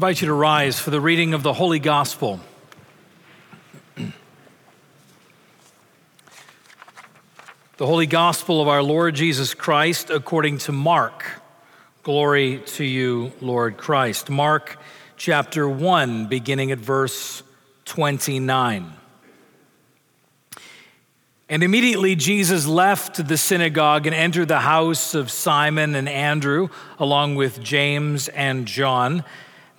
invite you to rise for the reading of the Holy Gospel. the Holy Gospel of our Lord Jesus Christ according to Mark. Glory to you, Lord Christ. Mark chapter 1, beginning at verse 29. And immediately Jesus left the synagogue and entered the house of Simon and Andrew, along with James and John.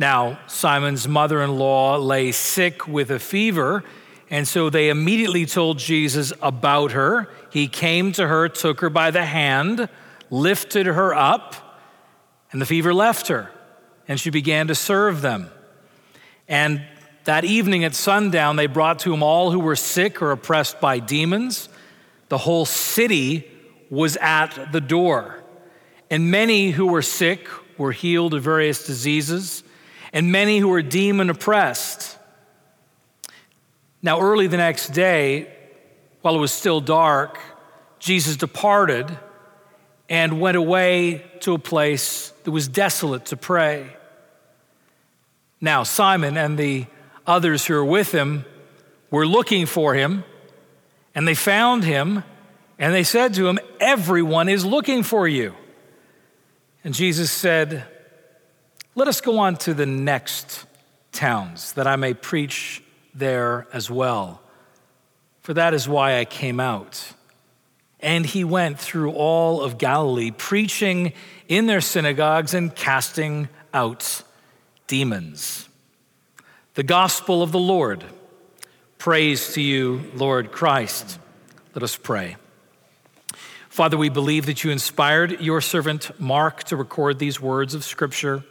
Now, Simon's mother in law lay sick with a fever, and so they immediately told Jesus about her. He came to her, took her by the hand, lifted her up, and the fever left her, and she began to serve them. And that evening at sundown, they brought to him all who were sick or oppressed by demons. The whole city was at the door. And many who were sick were healed of various diseases, and many who were demon oppressed. Now, early the next day, while it was still dark, Jesus departed and went away to a place that was desolate to pray. Now, Simon and the others who were with him were looking for him, and they found him, and they said to him, Everyone is looking for you. And Jesus said, Let us go on to the next towns, that I may preach there as well. For that is why I came out. And he went through all of Galilee, preaching in their synagogues and casting out demons. The gospel of the Lord. Praise to you, Lord Christ. Let us pray. Father, we believe that you inspired your servant Mark to record these words of Scripture.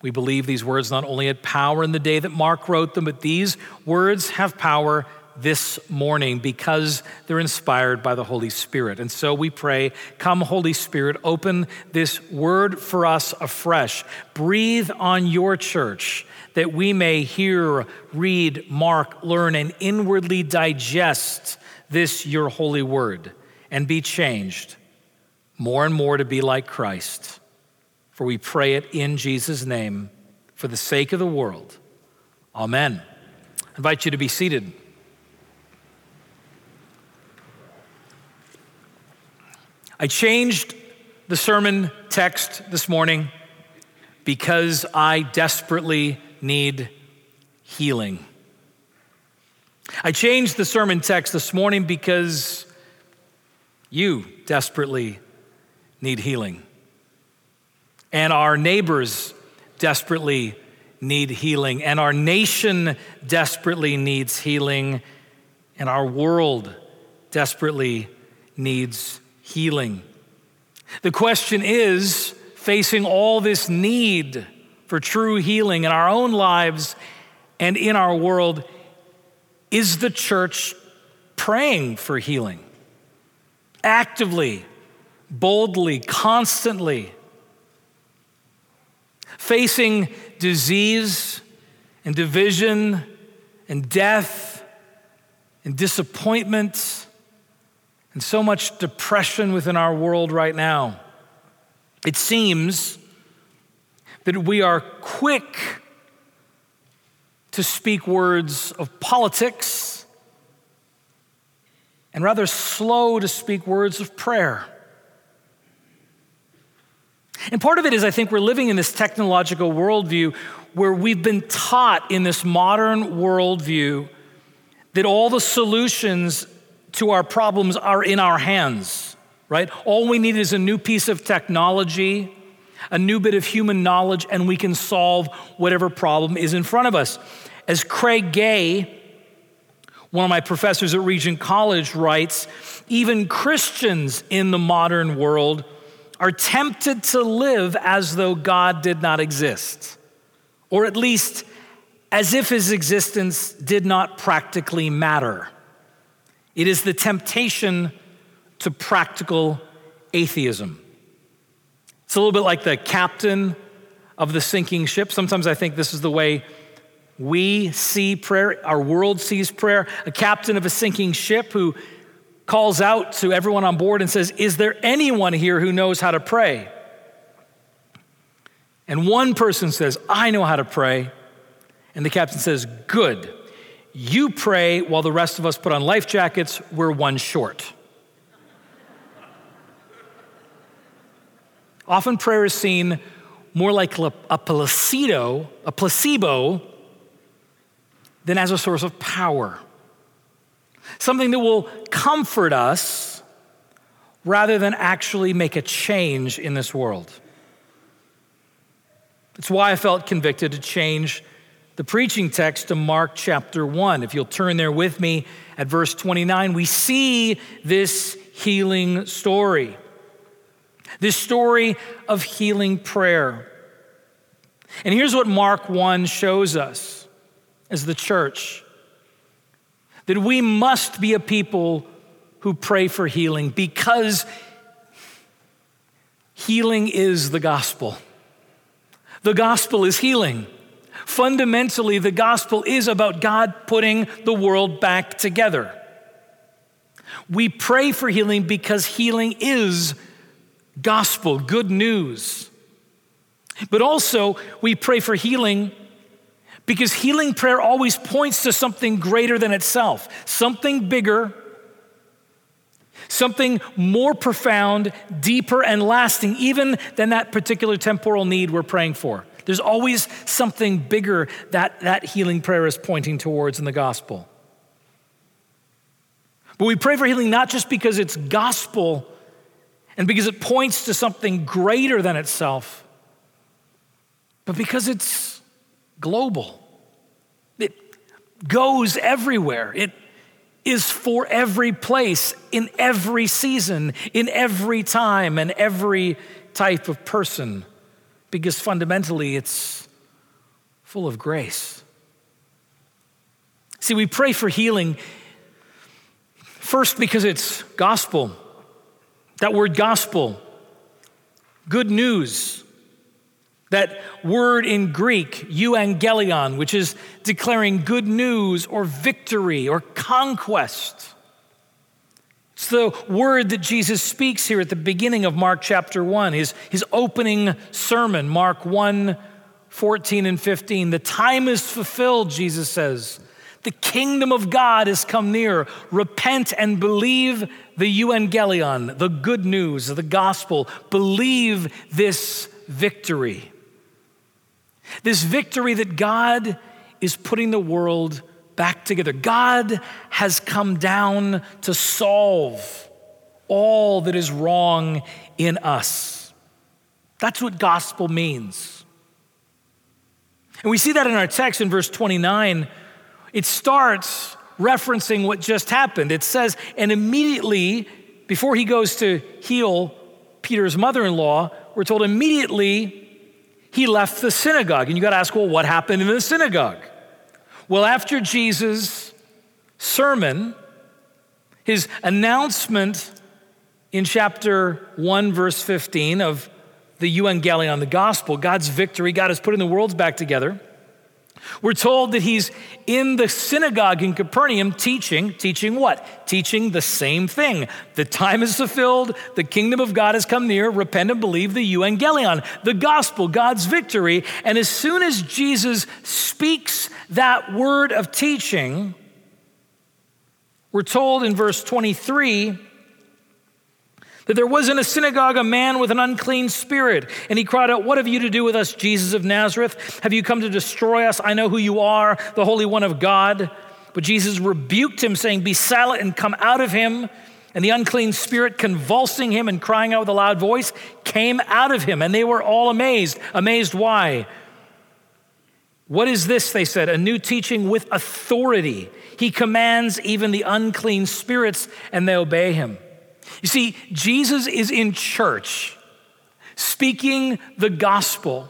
We believe these words not only had power in the day that Mark wrote them, but these words have power this morning because they're inspired by the Holy Spirit. And so we pray, come, Holy Spirit, open this word for us afresh. Breathe on your church that we may hear, read, mark, learn, and inwardly digest this your holy word and be changed more and more to be like Christ. For we pray it in Jesus' name for the sake of the world. Amen. I invite you to be seated. I changed the sermon text this morning because I desperately need healing. I changed the sermon text this morning because you desperately need healing. And our neighbors desperately need healing. And our nation desperately needs healing. And our world desperately needs healing. The question is facing all this need for true healing in our own lives and in our world, is the church praying for healing? Actively, boldly, constantly. Facing disease and division and death and disappointment and so much depression within our world right now. It seems that we are quick to speak words of politics and rather slow to speak words of prayer. And part of it is, I think, we're living in this technological worldview where we've been taught in this modern worldview that all the solutions to our problems are in our hands, right? All we need is a new piece of technology a new bit of human knowledge, and we can solve whatever problem is in front of us. As Craig Gay, one of my professors at Regent College, writes, even Christians in the modern world are tempted to live as though God did not exist, or at least as if his existence did not practically matter. It is the temptation to practical atheism. It's a little bit like the captain of the sinking ship. Sometimes I think this is the way we see prayer, our world sees prayer. A captain of a sinking ship who calls out to everyone on board and says, Is there anyone here who knows how to pray? and one person says, I know how to pray, and the captain says, Good. You pray while the rest of us put on life jackets, we're one short. Often prayer is seen more like a placebo, a placebo than as a source of power. Something that will comfort us rather than actually make a change in this world. It's why I felt convicted to change the preaching text to Mark chapter 1. If you'll turn there with me at verse 29, we see this healing story. This story of healing prayer. And here's what Mark 1 shows us as the church that we must be a people who pray for healing because healing is the gospel. The gospel is healing. Fundamentally, the gospel is about God putting the world back together. We pray for healing because healing is gospel, good news. But also, we pray for healing because healing prayer always points to something greater than itself, something bigger, something more profound, deeper, and lasting, even than that particular temporal need we're praying for. There's always something bigger that that healing prayer is pointing towards in the gospel. But we pray for healing not just because it's gospel and because it points to something greater than itself, but because it's global. It goes everywhere. It is for every place, in every season, in every time, and every type of person because fundamentally it's full of grace. See, we pray for healing first because it's gospel. That word gospel, good news. That word in Greek, euangelion, which is declaring good news or victory or conquest. It's the word that Jesus speaks here at the beginning of Mark chapter 1, his, his opening sermon, Mark 1 14 and 15. The time is fulfilled, Jesus says. The kingdom of God has come near. Repent and believe the euangelion, the good news, the gospel. Believe this victory. This victory that God is putting the world back together. God has come down to solve all that is wrong in us. That's what gospel means. And we see that in our text in verse 29. It starts referencing what just happened. It says, and immediately, before he goes to heal Peter's mother in law, we're told immediately he left the synagogue. And you got to ask, well, what happened in the synagogue? Well, after Jesus' sermon, his announcement in chapter 1, verse 15 of the Evangelion, the gospel, God's victory, God has put in the worlds back together. We're told that he's in the synagogue in Capernaum teaching, teaching what? Teaching the same thing. The time is fulfilled, the kingdom of God has come near, repent and believe the evangelion, the gospel, God's victory. And as soon as Jesus speaks that word of teaching, we're told in verse 23 that there was in a synagogue a man with an unclean spirit. And he cried out, What have you to do with us, Jesus of Nazareth? Have you come to destroy us? I know who you are, the Holy One of God. But Jesus rebuked him, saying, Be silent and come out of him. And the unclean spirit, convulsing him and crying out with a loud voice, came out of him. And they were all amazed. Amazed why? What is this? They said, a new teaching with authority. He commands even the unclean spirits, and they obey him. You see, Jesus is in church speaking the gospel.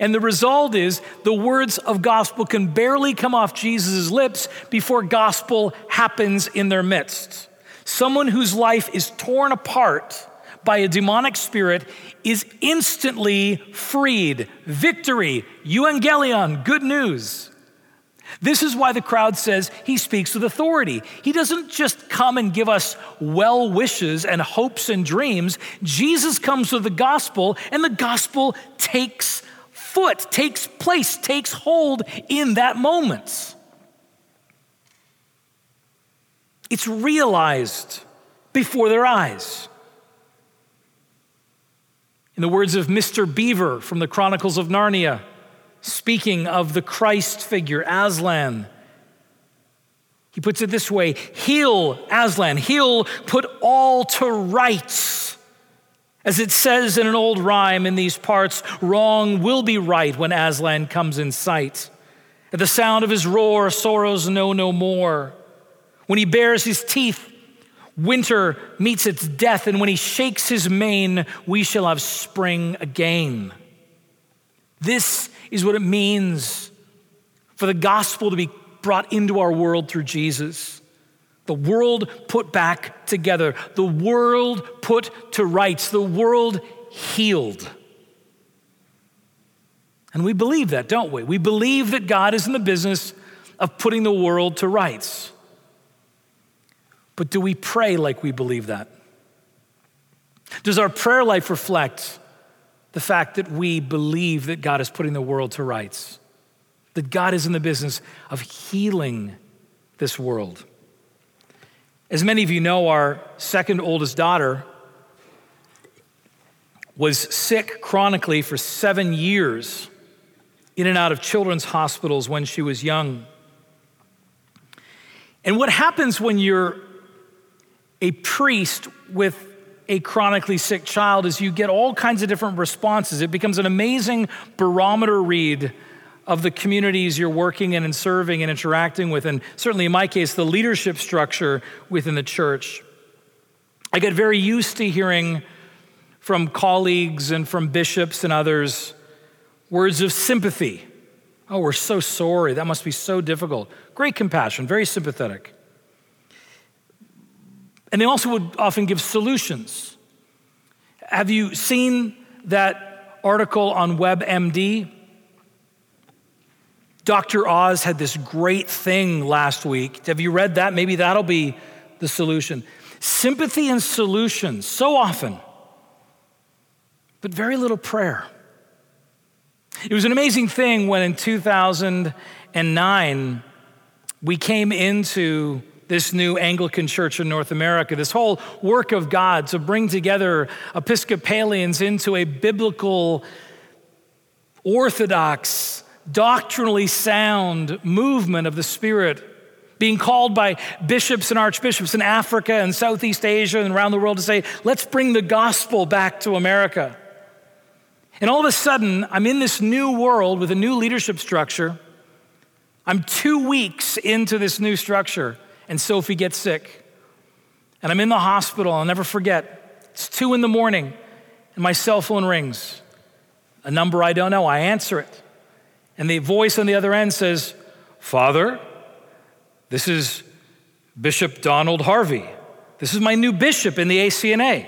And the result is the words of gospel can barely come off Jesus' lips before gospel happens in their midst. Someone whose life is torn apart by a demonic spirit is instantly freed. Victory, euangelion, good news. This is why the crowd says he speaks with authority. He doesn't just come and give us well wishes and hopes and dreams. Jesus comes with the gospel, and the gospel takes foot takes place, takes hold in that moment. It's realized before their eyes. In the words of Mr. Beaver from the Chronicles of Narnia, speaking of the Christ figure, Aslan, he puts it this way He'll, Aslan, he'll put all to rights. As it says in an old rhyme in these parts, wrong will be right when Aslan comes in sight. At the sound of his roar, sorrows know no more. When he bares his teeth, winter meets its death, and when he shakes his mane, we shall have spring again. This is what it means for the gospel to be brought into our world through Jesus. The world put back together, the world put to rights, the world healed. And we believe that, don't we? We believe that God is in the business of putting the world to rights. But do we pray like we believe that? Does our prayer life reflect the fact that we believe that God is putting the world to rights? That God is in the business of healing this world? As many of you know, our second oldest daughter was sick chronically for seven years in and out of children's hospitals when she was young. And what happens when you're a priest with a chronically sick child is you get all kinds of different responses. It becomes an amazing barometer read of the communities you're working in and serving and interacting with, and certainly in my case, the leadership structure within the church. I get very used to hearing from colleagues and from bishops and others words of sympathy. Oh, we're so sorry. That must be so difficult. Great compassion, very sympathetic. And they also would often give solutions. Have you seen that article on WebMD? Dr. Oz had this great thing last week. Have you read that? Maybe that'll be the solution. Sympathy and solutions, so often, but very little prayer. It was an amazing thing when in 2009 we came into this new Anglican church in North America, this whole work of God to bring together Episcopalians into a biblical, orthodox, doctrinally sound movement of the Spirit, being called by bishops and archbishops in Africa and Southeast Asia and around the world to say, let's bring the gospel back to America. And all of a sudden, I'm in this new world with a new leadership structure. I'm two weeks into this new structure and Sophie gets sick. And I'm in the hospital, I'll never forget. It's two in the morning, and my cell phone rings. A number I don't know, I answer it. And the voice on the other end says, Father, this is Bishop Donald Harvey. This is my new bishop in the ACNA.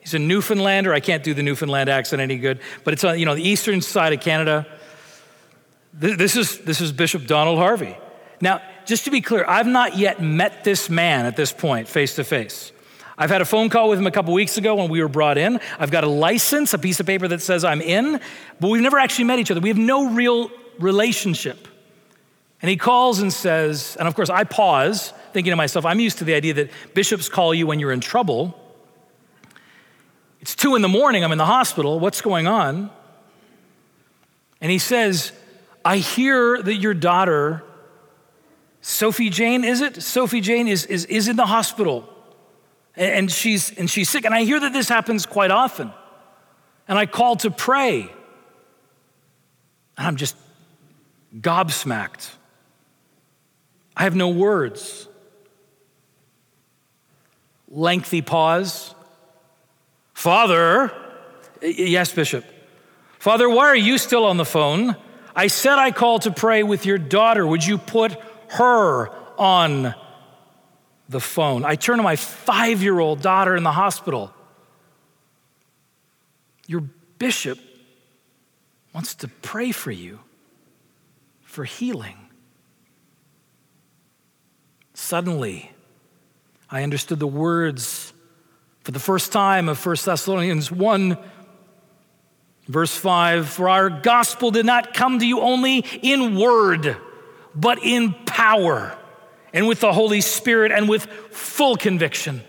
He's a Newfoundlander. I can't do the Newfoundland accent any good, but it's on you know the eastern side of Canada. This is, this is Bishop Donald Harvey. Now, just to be clear, I've not yet met this man at this point face to face. I've had a phone call with him a couple weeks ago when we were brought in. I've got a license, a piece of paper that says I'm in, but we've never actually met each other. We have no real relationship. And he calls and says, and of course I pause, thinking to myself, I'm used to the idea that bishops call you when you're in trouble. It's two in the morning, I'm in the hospital. What's going on? And he says, I hear that your daughter Sophie Jane, is it? Sophie Jane is, is, is in the hospital and she's, and she's sick. And I hear that this happens quite often. And I call to pray. And I'm just gobsmacked. I have no words. Lengthy pause. Father, yes, Bishop. Father, why are you still on the phone? I said I called to pray with your daughter. Would you put her on the phone. I turn to my five year old daughter in the hospital. Your bishop wants to pray for you for healing. Suddenly, I understood the words for the first time of 1 Thessalonians 1 Verse 5 For our gospel did not come to you only in word, but in power, and with the Holy Spirit, and with full conviction.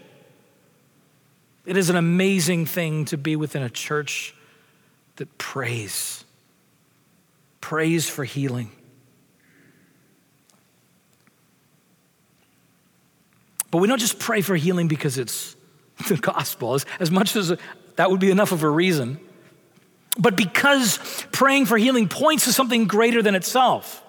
It is an amazing thing to be within a church that prays, prays for healing. But we don't just pray for healing because it's the gospel, as, as much as that would be enough of a reason but because praying for healing points to something greater than itself.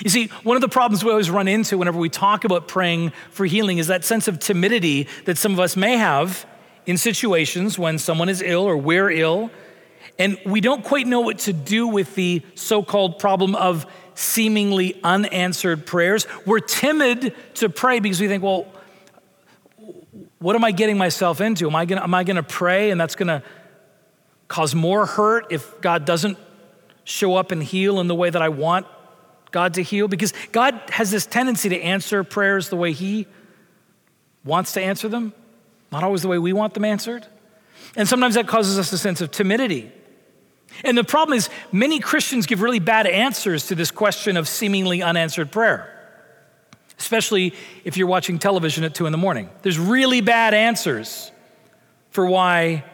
You see, one of the problems we always run into whenever we talk about praying for healing is that sense of timidity that some of us may have in situations when someone is ill or we're ill, and we don't quite know what to do with the so called problem of seemingly unanswered prayers. We're timid to pray because we think, well, what am I getting myself into? Am I gonna, am I gonna pray and that's gonna cause more hurt if God doesn't show up and heal in the way that I want God to heal? Because God has this tendency to answer prayers the way He wants to answer them, not always the way we want them answered. And sometimes that causes us a sense of timidity. And the problem is, many Christians give really bad answers to this question of seemingly unanswered prayer, especially if you're watching television at two in the morning. There's really bad answers for why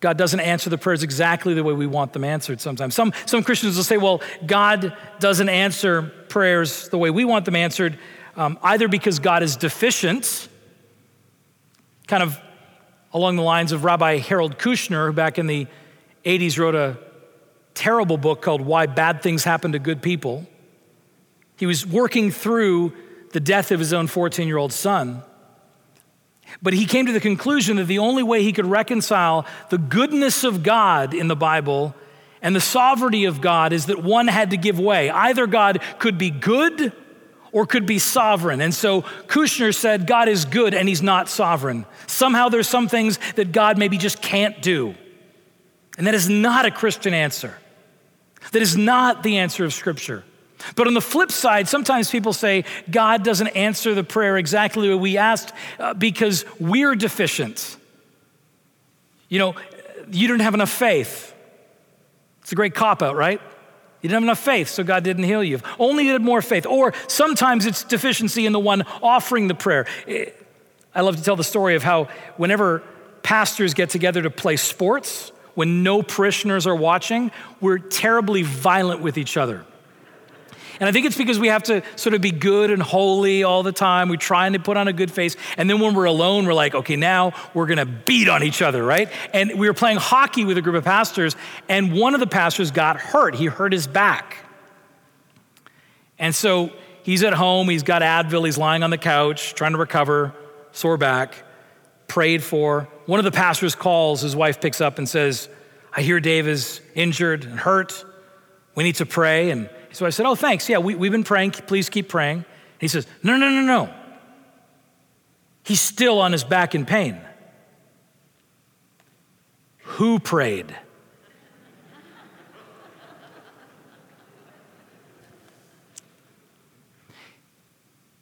God doesn't answer the prayers exactly the way we want them answered sometimes. Some, some Christians will say, well, God doesn't answer prayers the way we want them answered, um, either because God is deficient, kind of along the lines of Rabbi Harold Kushner, who back in the 80s wrote a terrible book called Why Bad Things Happen to Good People. He was working through the death of his own 14 year old son. But he came to the conclusion that the only way he could reconcile the goodness of God in the Bible and the sovereignty of God is that one had to give way. Either God could be good or could be sovereign. And so Kushner said, God is good and he's not sovereign. Somehow there's some things that God maybe just can't do. And that is not a Christian answer. That is not the answer of Scripture. But on the flip side, sometimes people say God doesn't answer the prayer exactly what we asked uh, because we're deficient. You know, you didn't have enough faith. It's a great cop out, right? You didn't have enough faith, so God didn't heal you. Only you had more faith. Or sometimes it's deficiency in the one offering the prayer. I love to tell the story of how whenever pastors get together to play sports, when no parishioners are watching, we're terribly violent with each other. And I think it's because we have to sort of be good and holy all the time. We're trying to put on a good face. And then when we're alone, we're like, okay, now we're going to beat on each other, right? And we were playing hockey with a group of pastors, and one of the pastors got hurt. He hurt his back. And so he's at home, he's got Advil, he's lying on the couch, trying to recover, sore back, prayed for. One of the pastors calls, his wife picks up and says, I hear Dave is injured and hurt. We need to pray. And so I said, Oh, thanks. Yeah, we, we've been praying. Please keep praying. He says, No, no, no, no. He's still on his back in pain. Who prayed?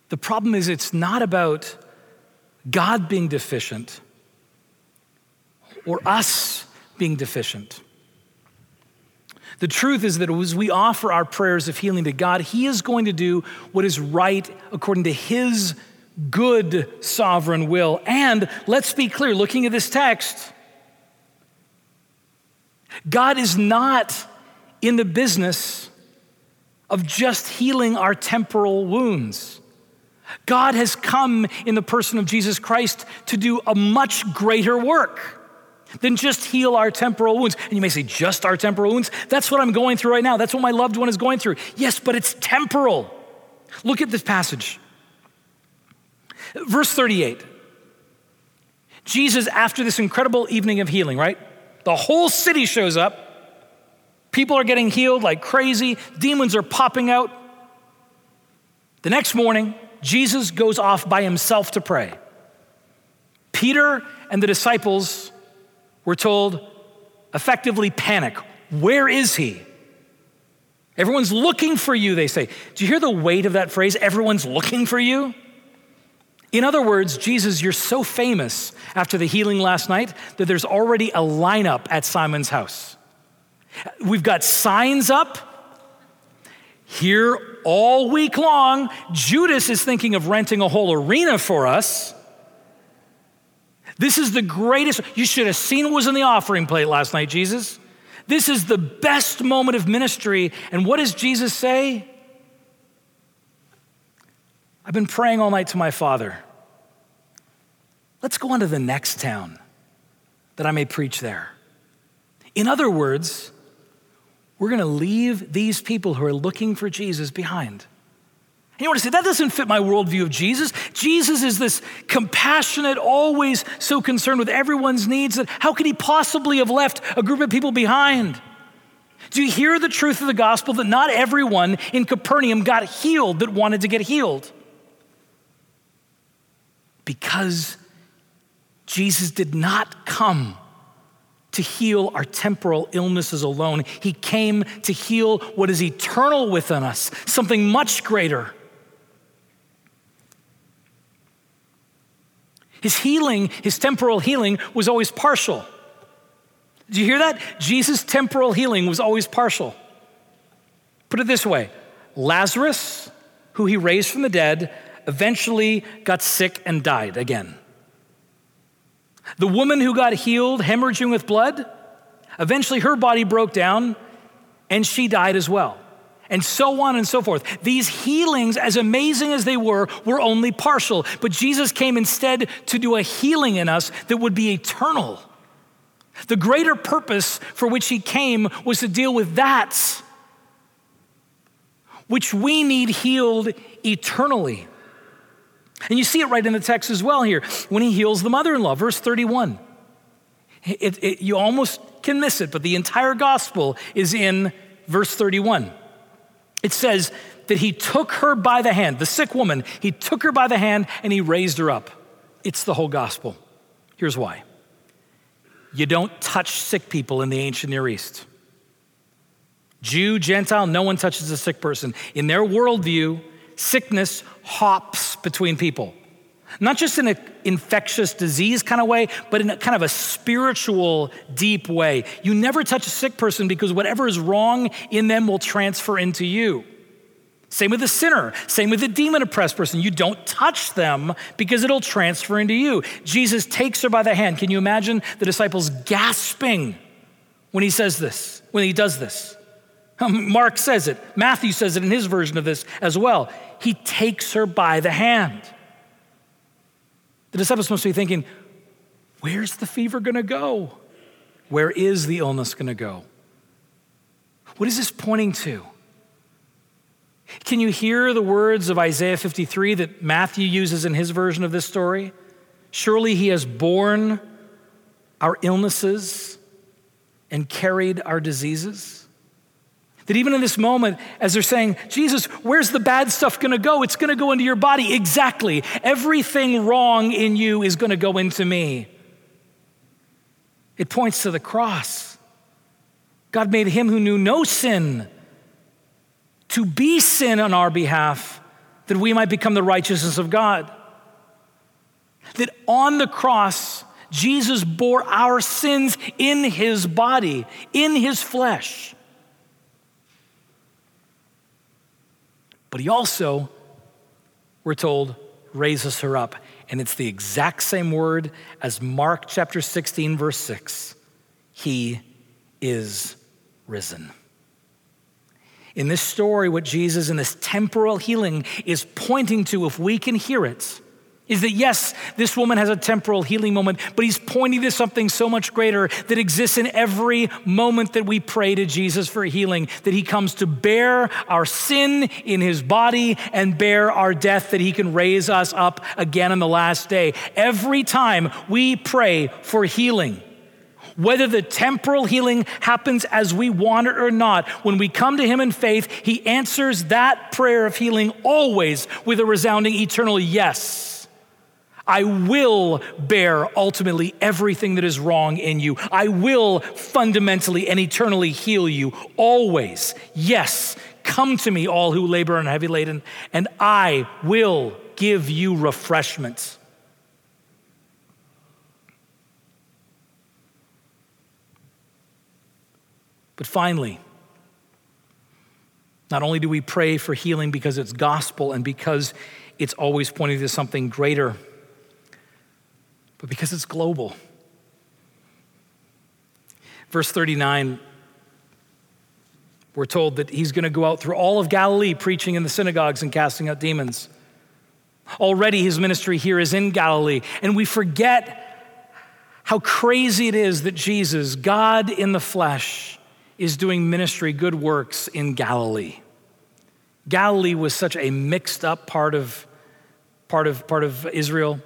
The problem is, it's not about God being deficient or us being deficient. The truth is that as we offer our prayers of healing to God, He is going to do what is right according to His good sovereign will. And let's be clear looking at this text, God is not in the business of just healing our temporal wounds. God has come in the person of Jesus Christ to do a much greater work than just heal our temporal wounds. And you may say, just our temporal wounds? That's what I'm going through right now. That's what my loved one is going through. Yes, but it's temporal. Look at this passage. Verse 38. Jesus, after this incredible evening of healing, right? The whole city shows up. People are getting healed like crazy, demons are popping out. The next morning, Jesus goes off by himself to pray. Peter and the disciples we're told, effectively panic. Where is he? Everyone's looking for you, they say. Do you hear the weight of that phrase? Everyone's looking for you? In other words, Jesus, you're so famous after the healing last night that there's already a lineup at Simon's house. We've got signs up here all week long. Judas is thinking of renting a whole arena for us. This is the greatest. You should have seen what was in the offering plate last night, Jesus. This is the best moment of ministry. And what does Jesus say? I've been praying all night to my Father. Let's go on to the next town that I may preach there. In other words, we're going to leave these people who are looking for Jesus behind. And you want to say, that doesn't fit my worldview of Jesus. Jesus is this compassionate, always so concerned with everyone's needs that how could he possibly have left a group of people behind? Do you hear the truth of the gospel that not everyone in Capernaum got healed that wanted to get healed? Because Jesus did not come to heal our temporal illnesses alone. He came to heal what is eternal within us, something much greater. His healing, his temporal healing, was always partial. Did you hear that? Jesus' temporal healing was always partial. Put it this way Lazarus, who he raised from the dead, eventually got sick and died again. The woman who got healed, hemorrhaging with blood, eventually her body broke down and she died as well and so on and so forth. These healings, as amazing as they were, were only partial. But Jesus came instead to do a healing in us that would be eternal. The greater purpose for which he came was to deal with that which we need healed eternally. And you see it right in the text as well here when he heals the mother in law, verse 31. It, it, you almost can miss it, but the entire gospel is in verse 31. It says that he took her by the hand, the sick woman, he took her by the hand and he raised her up. It's the whole gospel. Here's why you don't touch sick people in the ancient Near East. Jew, Gentile, no one touches a sick person. In their worldview, sickness hops between people. Not just in an infectious disease kind of way, but in a kind of a spiritual, deep way. You never touch a sick person because whatever is wrong in them will transfer into you. Same with a sinner, same with a demon oppressed person. You don't touch them because it'll transfer into you. Jesus takes her by the hand. Can you imagine the disciples gasping when he says this, when he does this? Um, Mark says it, Matthew says it in his version of this as well. He takes her by the hand. The disciples must be thinking, where's the fever going to go? Where is the illness going to go? What is this pointing to? Can you hear the words of Isaiah 53 that Matthew uses in his version of this story? Surely he has borne our illnesses and carried our diseases. That even in this moment, as they're saying, Jesus, where's the bad stuff gonna go? It's gonna go into your body. Exactly. Everything wrong in you is gonna go into me. It points to the cross. God made him who knew no sin to be sin on our behalf that we might become the righteousness of God. That on the cross, Jesus bore our sins in his body, in his flesh. But he also, we're told, raises her up. And it's the exact same word as Mark chapter 16, verse 6. He is risen. In this story, what Jesus in this temporal healing is pointing to, if we can hear it, is that yes, this woman has a temporal healing moment, but he's pointing to something so much greater that exists in every moment that we pray to Jesus for healing, that he comes to bear our sin in his body and bear our death, that he can raise us up again on the last day. Every time we pray for healing, whether the temporal healing happens as we want it or not, when we come to Him in faith, He answers that prayer of healing always with a resounding eternal yes. I will bear ultimately everything that is wrong in you. I will fundamentally and eternally heal you always. Yes, come to me, all who labor and are heavy laden, and I will give you refreshment. But finally, not only do we pray for healing because it's gospel and because it's always pointing to something greater, but because it's global. Verse 39, we're told that he's going to go out through all of Galilee preaching in the synagogues and casting out demons. Already his ministry here is in Galilee, and we forget how crazy it is that Jesus, God in the flesh, is doing ministry, good works in Galilee. Galilee was such a mixed up part of, part of, part of Israel.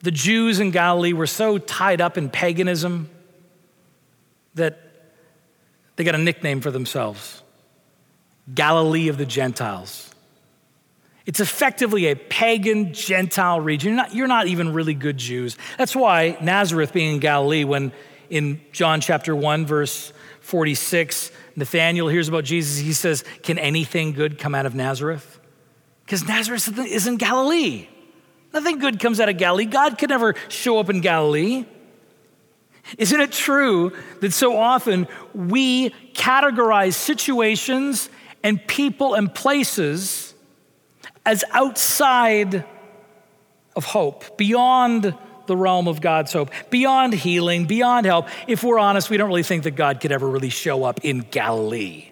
The Jews in Galilee were so tied up in paganism that they got a nickname for themselves Galilee of the Gentiles. It's effectively a pagan Gentile region. You're not, you're not, even really good Jews. That's why Nazareth being in Galilee, when in John chapter 1, verse 46, Nathanael hears about Jesus, he says, Can anything good come out of Nazareth? Because Nazareth is in Galilee. Nothing good comes out of Galilee. God could never show up in Galilee. Isn't it true that so often we categorize situations and people and places as outside of hope, beyond the realm of God's hope, beyond healing, beyond help. If we're honest, we don't really think that God could ever really show up in Galilee.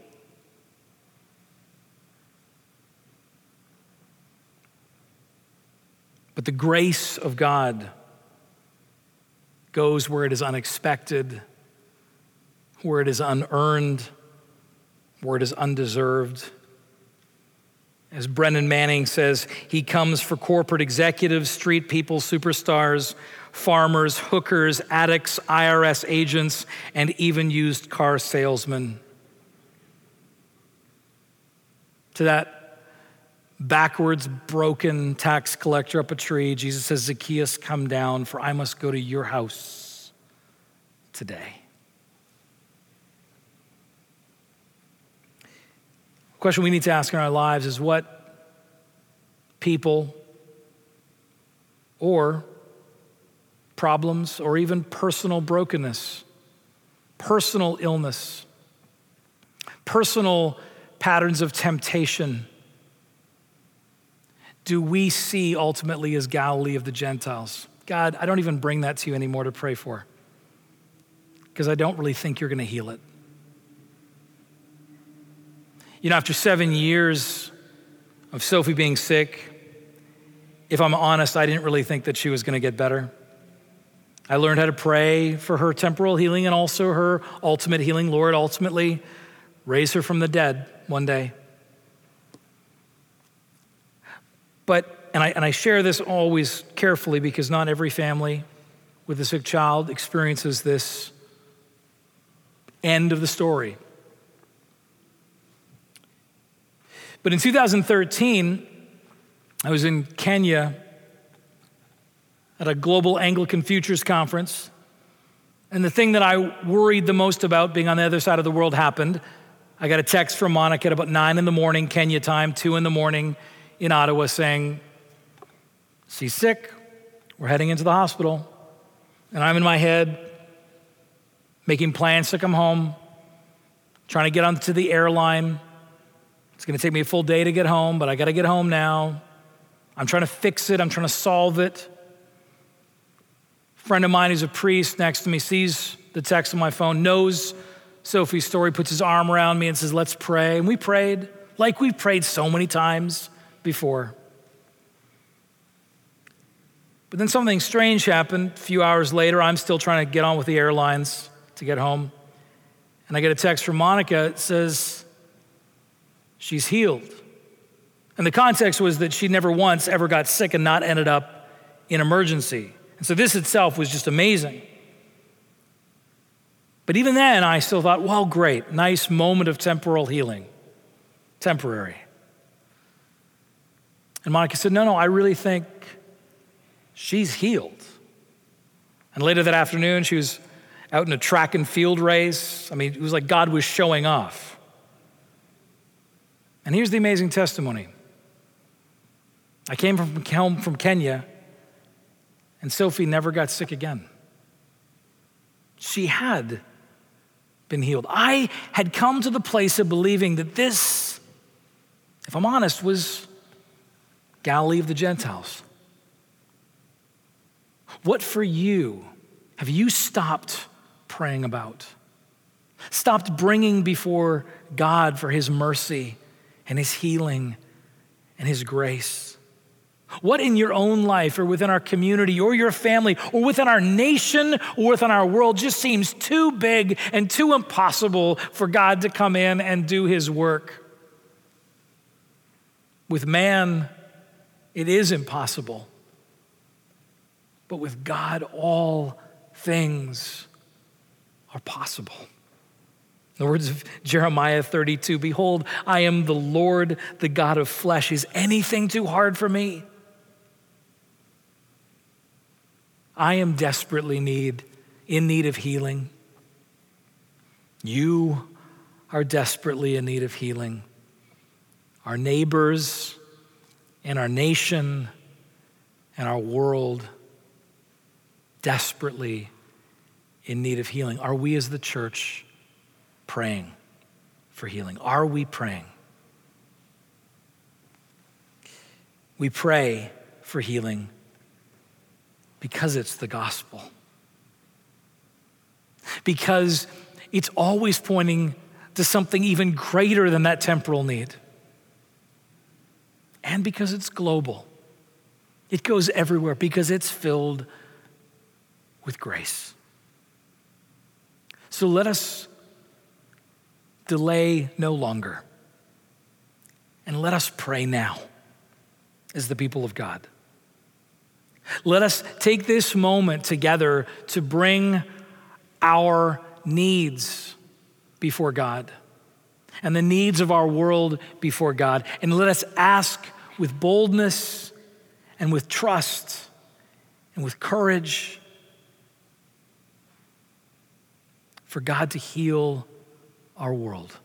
The grace of God goes where it is unexpected, where it is unearned, where it is undeserved. As Brennan Manning says, he comes for corporate executives, street people, superstars, farmers, hookers, addicts, IRS agents, and even used car salesmen. To that backwards, broken tax collector up a tree, Jesus says, Zacchaeus, come down, for I must go to your house today. question we need to ask in our lives is what people or problems or even personal brokenness, personal illness, personal patterns of temptation do we see ultimately as Galilee of the Gentiles? God, I don't even bring that to you anymore to pray for because I don't really think you're going to heal it. You know, after seven years of Sophie being sick, if I'm honest, I didn't really think that she was going to get better. I learned how to pray for her temporal healing and also her ultimate healing. Lord, ultimately, raise her from the dead one day. But, and I, and I share this always carefully because not every family with a sick child experiences this end of the story. But in 2013, I was in Kenya at a global Anglican Futures Conference. And the thing that I worried the most about being on the other side of the world happened. I got a text from Monica at about nine in the morning, Kenya time, two in the morning in Ottawa, saying, She's sick. We're heading into the hospital. And I'm in my head making plans to come home, trying to get onto the airline, it's going to take me a full day to get home, but I got to get home now. I'm trying to fix it, I'm trying to solve it. Friend of mine who's a priest next to me sees the text on my phone, knows Sophie's story, puts his arm around me and says, Let's pray. And we prayed like we've prayed so many times before. But then something strange happened. A few hours later, I'm still trying to get on with the airlines to get home. And I get a text from Monica. It says, she's healed. And the context was that she never once ever got sick and not ended up in emergency. And so this itself was just amazing. But even then, I still thought, well, great, nice moment of temporal healing, temporary. And Monica said, no, no, I really think she's healed. And later that afternoon, she was out in a track and field race. I mean, it was like God was showing off. And here's the amazing testimony I came from home from Kenya, and Sophie never got sick again. She had been healed. I had come to the place of believing that this, if I'm honest, was Galilee of the Gentiles. What for you have you stopped praying about? Stopped bringing before God for His mercy and His healing and His grace? What in your own life or within our community or your family or within our nation or within our world just seems too big and too impossible for God to come in and do His work? With man, it is impossible. But with God, all things are possible. In the words of Jeremiah 32 Behold, I am the Lord, the God of flesh. Is anything too hard for me? I am desperately need, in need of healing. You are desperately in need of healing. Our neighbors and our nation and our world desperately in need of healing. Are we as the church praying for healing? Are we praying? We pray for healing because it's the gospel. Because it's always pointing to something even greater than that temporal need. And because it's global, it goes everywhere because it's filled with grace. So let us delay no longer. And let us pray now as the people of God. Let us take this moment together to bring our needs before God and the needs of our world before God. And let us ask with boldness and with trust and with courage for God to heal our world.